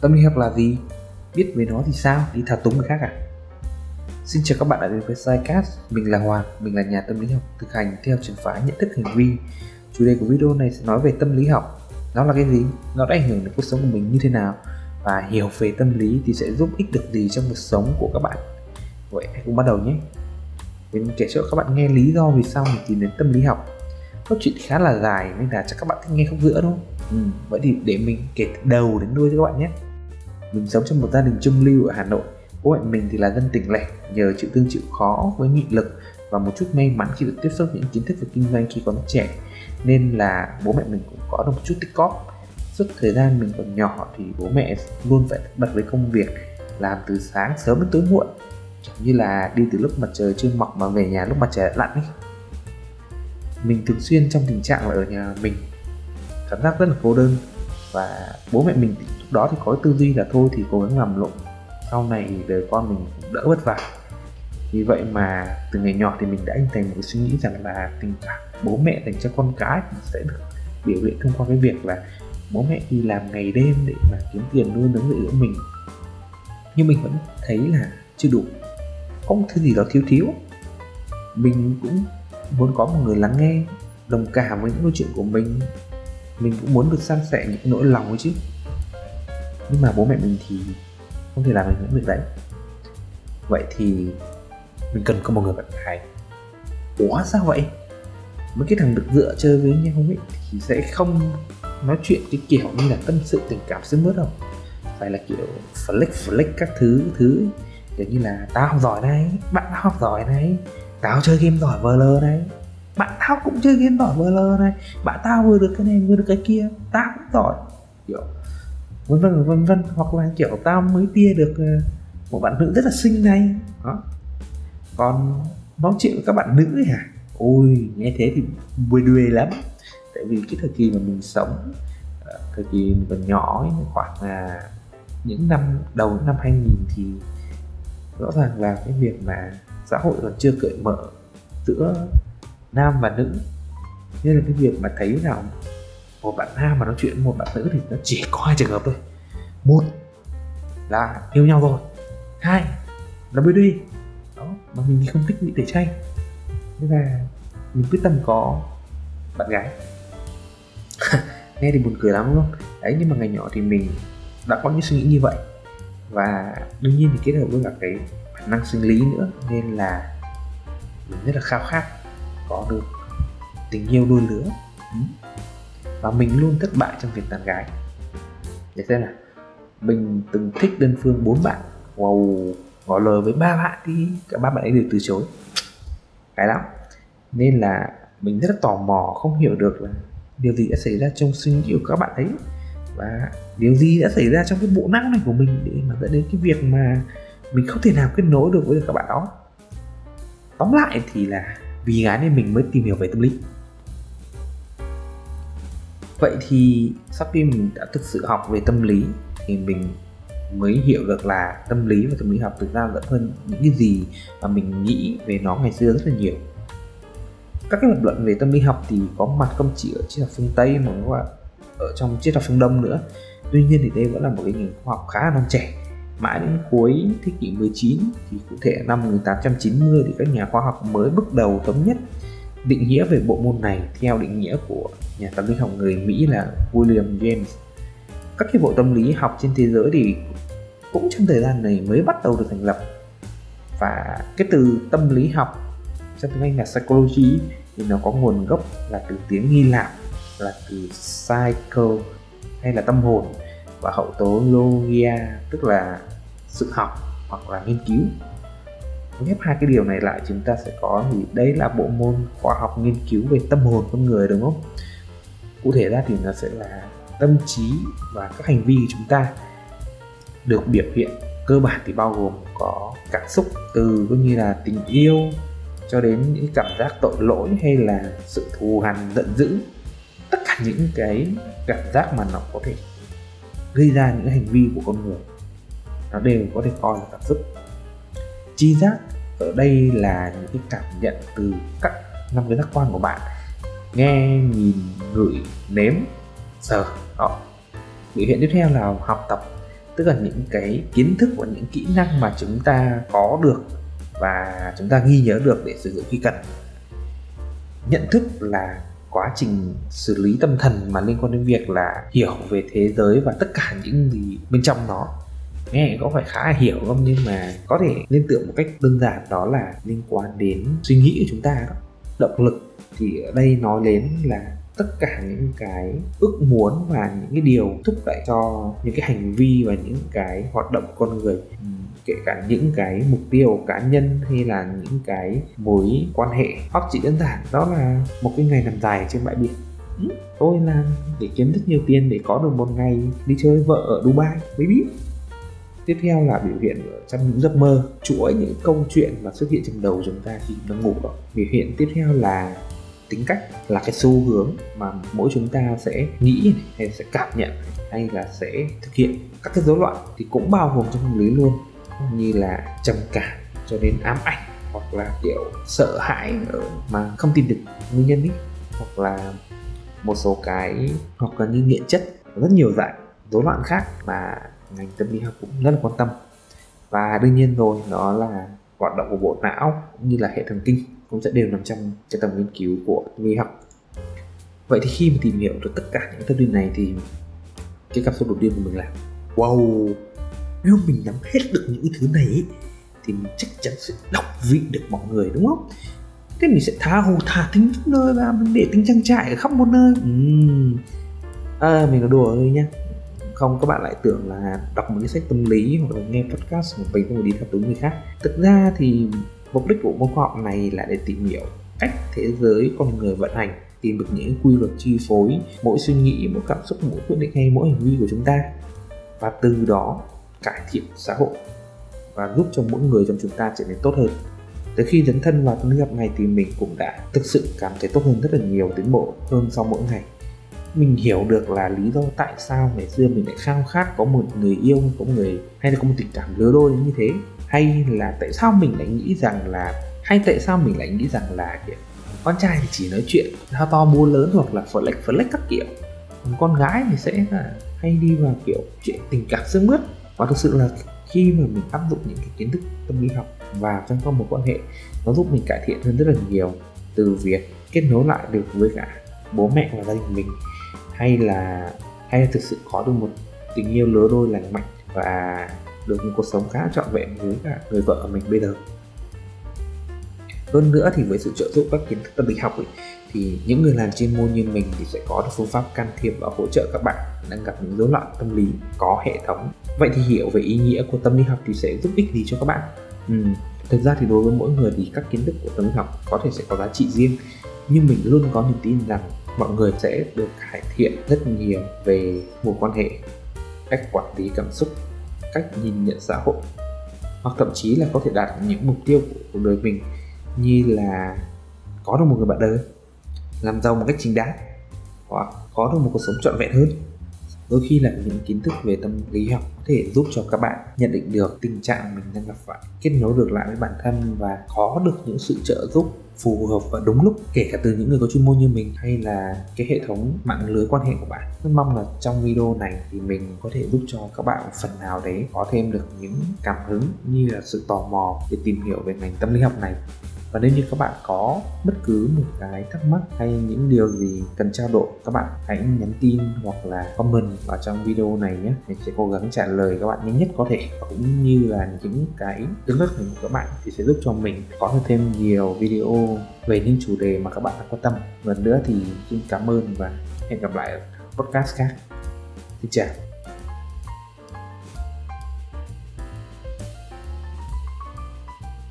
tâm lý học là gì biết về nó thì sao đi thao túng người khác à Xin chào các bạn đã đến với Sidecast, mình là Hoàng, mình là nhà tâm lý học thực hành theo trường phái nhận thức hành vi. Chủ đề của video này sẽ nói về tâm lý học, nó là cái gì, nó đã ảnh hưởng đến cuộc sống của mình như thế nào và hiểu về tâm lý thì sẽ giúp ích được gì trong cuộc sống của các bạn. Vậy hãy cùng bắt đầu nhé. Mình kể cho các bạn nghe lý do vì sao mình tìm đến tâm lý học. Câu chuyện khá là dài nên là chắc các bạn thích nghe khúc giữa đúng không? Ừ, vậy thì để mình kể từ đầu đến đuôi cho các bạn nhé. Mình sống trong một gia đình trung lưu ở Hà Nội. Bố mẹ mình thì là dân tỉnh lẻ, nhờ chịu thương chịu khó với nghị lực và một chút may mắn khi được tiếp xúc những kiến thức về kinh doanh khi còn trẻ. Nên là bố mẹ mình cũng có được một chút tích cóp. Suốt thời gian mình còn nhỏ thì bố mẹ luôn phải bật với công việc làm từ sáng sớm đến tối muộn. Chẳng như là đi từ lúc mặt trời chưa mọc mà về nhà lúc mặt trời đã lặn ấy. Mình thường xuyên trong tình trạng là ở nhà mình. Cảm giác rất là cô đơn và bố mẹ mình lúc đó thì có tư duy là thôi thì cố gắng làm lộn, sau này đời con mình cũng đỡ vất vả. Vì vậy mà từ ngày nhỏ thì mình đã hình thành một cái suy nghĩ rằng là tình cảm bố mẹ dành cho con cái sẽ được biểu hiện thông qua cái việc là bố mẹ đi làm ngày đêm để mà kiếm tiền nuôi nấng dạy dỗ mình. Nhưng mình vẫn thấy là chưa đủ. Có một thứ gì đó thiếu thiếu. Mình cũng muốn có một người lắng nghe, đồng cảm với những câu chuyện của mình mình cũng muốn được san sẻ những nỗi lòng ấy chứ. Nhưng mà bố mẹ mình thì không thể làm được những việc đấy. Vậy thì mình cần có một người bạn gái ủa, sao vậy? Mấy cái thằng được dựa chơi với nhau ấy thì sẽ không nói chuyện cái kiểu như là tâm sự tình cảm sớm mướt đâu. Phải là kiểu flex flex các thứ thứ kiểu như là tao học giỏi này, bạn học giỏi này, tao chơi game giỏi vờ lờ này bạn tao cũng chơi game giỏi vờ này. Bạn tao vừa được cái này vừa được cái kia. Tao cũng giỏi. Kiểu vân vân vân vân. Hoặc là kiểu tao mới tia được ờ, một bạn nữ rất là xinh này. Đó. Còn nói chuyện với các bạn nữ ấy à ôi nghe thế thì buồn đuê lắm. Tại vì cái thời kỳ mà mình sống ờ, thời kỳ mình còn nhỏ ấy, khoảng là những năm đầu năm 2000 thì rõ ràng là cái việc mà xã hội còn chưa cởi mở giữa nam và nữ. Nên là cái việc mà thấy là một bạn nam mà nói chuyện một bạn nữ thì nó chỉ có hai trường hợp thôi. Một là yêu nhau rồi. Hai là BD đó, mà mình không thích bị tẩy chay nên là mình quyết tâm có bạn gái. Nghe thì buồn cười lắm, đúng không? Đấy, nhưng mà ngày nhỏ thì mình đã có những suy nghĩ như vậy. Và đương nhiên thì kết hợp với cả cái bản năng sinh lý nữa. Nên là mình rất là khao khát có được tình yêu đôi lứa. Ừ. Và mình luôn thất bại trong việc tán gái. Để xem nào. Mình từng thích đơn phương bốn bạn. Wow, ngỏ lời với ba bạn thì cả ba bạn ấy đều từ chối. Cái lắm. Nên là mình rất là tò mò, không hiểu được là điều gì đã xảy ra trong suy nghĩ của các bạn ấy. Và điều gì đã xảy ra trong cái bộ não này của mình để mà dẫn đến cái việc mà mình không thể nào kết nối được với các bạn đó. Tóm lại thì là vì gái nên mình mới tìm hiểu về tâm lý. Vậy thì sau khi mình đã thực sự học về tâm lý, thì mình mới hiểu được là tâm lý và tâm lý học thực ra vẫn hơn những cái gì mà mình nghĩ về nó ngày xưa rất là nhiều. Các cái lập luận về tâm lý học thì có mặt không chỉ ở triết học phương tây mà các bạn ở trong triết học phương đông nữa. Tuy nhiên thì đây vẫn là một cái ngành khoa học khá là non trẻ mãi đến cuối thế kỷ 19 thì cụ thể năm 1890 thì các nhà khoa học mới bước đầu thống nhất định nghĩa về bộ môn này theo định nghĩa của nhà tâm lý học người Mỹ là William James. Các hiệp hội tâm lý học trên thế giới thì cũng trong thời gian này mới bắt đầu được thành lập và cái từ tâm lý học trong tiếng Anh là psychology thì nó có nguồn gốc là từ tiếng Hy Lạp, là từ psycho hay là tâm hồn và hậu tố logia, tức là sự học hoặc là nghiên cứu. Ghép hai cái điều này lại, chúng ta sẽ có thì đây là bộ môn khoa học nghiên cứu về tâm hồn con người, đúng không? Cụ thể ra thì nó sẽ là tâm trí và các hành vi của chúng ta được biểu hiện cơ bản thì bao gồm có cảm xúc từ cũng như là tình yêu cho đến những cảm giác tội lỗi hay là sự thù hằn giận dữ. Tất cả những cái cảm giác mà nó có thể gây ra những hành vi của con người. Nó đều có thể coi là cảm xúc. Chi giác ở đây là những cái cảm nhận từ các năm cái giác quan của bạn. Nghe, nhìn, ngửi, nếm, sờ đó biểu hiện tiếp theo là học tập. Tức là những cái kiến thức và những kỹ năng mà chúng ta có được và chúng ta ghi nhớ được để sử dụng khi cần. Nhận thức là quá trình xử lý tâm thần mà liên quan đến việc là hiểu về thế giới và tất cả những gì bên trong nó. Nghe có phải khá là hiểu không? Nhưng mà có thể liên tưởng một cách đơn giản đó là liên quan đến suy nghĩ của chúng ta đó. Động lực thì ở đây nói đến là tất cả những cái ước muốn và những cái điều thúc đẩy cho những cái hành vi và những cái hoạt động của con người kể cả những cái mục tiêu cá nhân hay là những cái mối quan hệ. Hoặc chỉ đơn giản đó là một cái ngày nằm dài trên bãi biển. Ừ, Tôi làm để kiếm rất nhiều tiền để có được một ngày đi chơi vợ ở Dubai, mới biết. Tiếp theo là biểu hiện trong những giấc mơ, chuỗi những câu chuyện mà xuất hiện trong đầu chúng ta khi đang ngủ đó. Biểu hiện tiếp theo là tính cách là cái xu hướng mà mỗi chúng ta sẽ nghĩ hay sẽ cảm nhận hay là sẽ thực hiện các cái rối loạn thì cũng bao gồm trong tâm lý luôn như là trầm cảm cho đến ám ảnh hoặc là kiểu sợ hãi mà không tìm được nguyên nhân ấy hoặc là một số cái, hoặc là như nghiện chất, rất nhiều dạng rối loạn khác mà ngành tâm lý học cũng rất là quan tâm. Và đương nhiên rồi đó là hoạt động của bộ não cũng như là hệ thần kinh cũng sẽ đều nằm trong cái tầm nghiên cứu của tâm lý học. Vậy thì khi mà tìm hiểu được tất cả những thông tin này thì cái cảm xúc đầu tiên của mình là, wow nếu mình nắm hết được những thứ này ấy, thì mình chắc chắn sẽ đọc vị được mọi người đúng không? Thế mình sẽ tha hồ thả tính khắp nơi và mình để tính trang trại ở khắp một nơi. Uhm. à, mình có đùa thôi nhá. Không các bạn lại tưởng là đọc một cái sách tâm lý hoặc là nghe podcast của mình không đi theo đúng người khác. Thực ra thì mục đích của môn khoa học này là để tìm hiểu cách thế giới con người vận hành tìm được những quy luật chi phối mỗi suy nghĩ mỗi cảm xúc mỗi quyết định hay mỗi hành vi của chúng ta. Và từ đó cải thiện xã hội và giúp cho mỗi người trong chúng ta trở nên tốt hơn. Tới khi dấn thân vào tâm nghiệp học này thì mình cũng đã thực sự cảm thấy tốt hơn rất là nhiều tiến bộ hơn sau mỗi ngày. Mình hiểu được là lý do tại sao ngày xưa mình lại khao khát có một người yêu, có một người, hay là có một tình cảm lứa đôi như thế. Hay là tại sao mình lại nghĩ rằng là, hay tại sao mình lại nghĩ rằng là kiểu con trai thì chỉ nói chuyện to to mua lớn hoặc là phở flex phở các kiểu. Còn con gái thì sẽ là hay đi vào kiểu chuyện tình cảm sương mướt và thực sự là khi mà mình áp dụng những cái kiến thức tâm lý học vào trong các mối quan hệ, nó giúp mình cải thiện hơn rất là nhiều từ việc kết nối lại được với cả bố mẹ và gia đình mình, hay là hay là thực sự có được một tình yêu lứa đôi lành mạnh và được một cuộc sống khá trọn vẹn với cả người vợ của mình bây giờ hơn nữa thì với sự trợ giúp các kiến thức tâm lý học ấy, thì những người làm chuyên môn như mình thì sẽ có được phương pháp can thiệp và hỗ trợ các bạn đang gặp những rối loạn tâm lý có hệ thống vậy thì hiểu về ý nghĩa của tâm lý học thì sẽ giúp ích gì cho các bạn ừ. thực ra thì đối với mỗi người thì các kiến thức của tâm lý học có thể sẽ có giá trị riêng nhưng mình luôn có niềm tin rằng mọi người sẽ được cải thiện rất nhiều về mối quan hệ cách quản lý cảm xúc cách nhìn nhận xã hội hoặc thậm chí là có thể đạt những mục tiêu của cuộc đời mình như là có được một người bạn đời, làm giàu một cách chính đáng, hoặc có được một cuộc sống trọn vẹn hơn. Đôi khi là những kiến thức về tâm lý học có thể giúp cho các bạn nhận định được tình trạng mình đang gặp phải, kết nối được lại với bản thân và có được những sự trợ giúp phù hợp và đúng lúc, kể cả từ những người có chuyên môn như mình hay là cái hệ thống mạng lưới quan hệ của bạn. Rất mong là trong video này thì mình có thể giúp cho các bạn phần nào đấy có thêm được những cảm hứng, như là sự tò mò để tìm hiểu về ngành tâm lý học này và nếu như các bạn có bất cứ một cái thắc mắc hay những điều gì cần trao đổi, các bạn hãy nhắn tin hoặc là comment vào trong video này nhé. Mình sẽ cố gắng trả lời các bạn nhanh nhất có thể. Cũng như là những cái tương thức của các bạn thì sẽ giúp cho mình có được thêm nhiều video về những chủ đề mà các bạn đang quan tâm. Lần nữa thì xin cảm ơn và hẹn gặp lại ở podcast khác. Xin chào.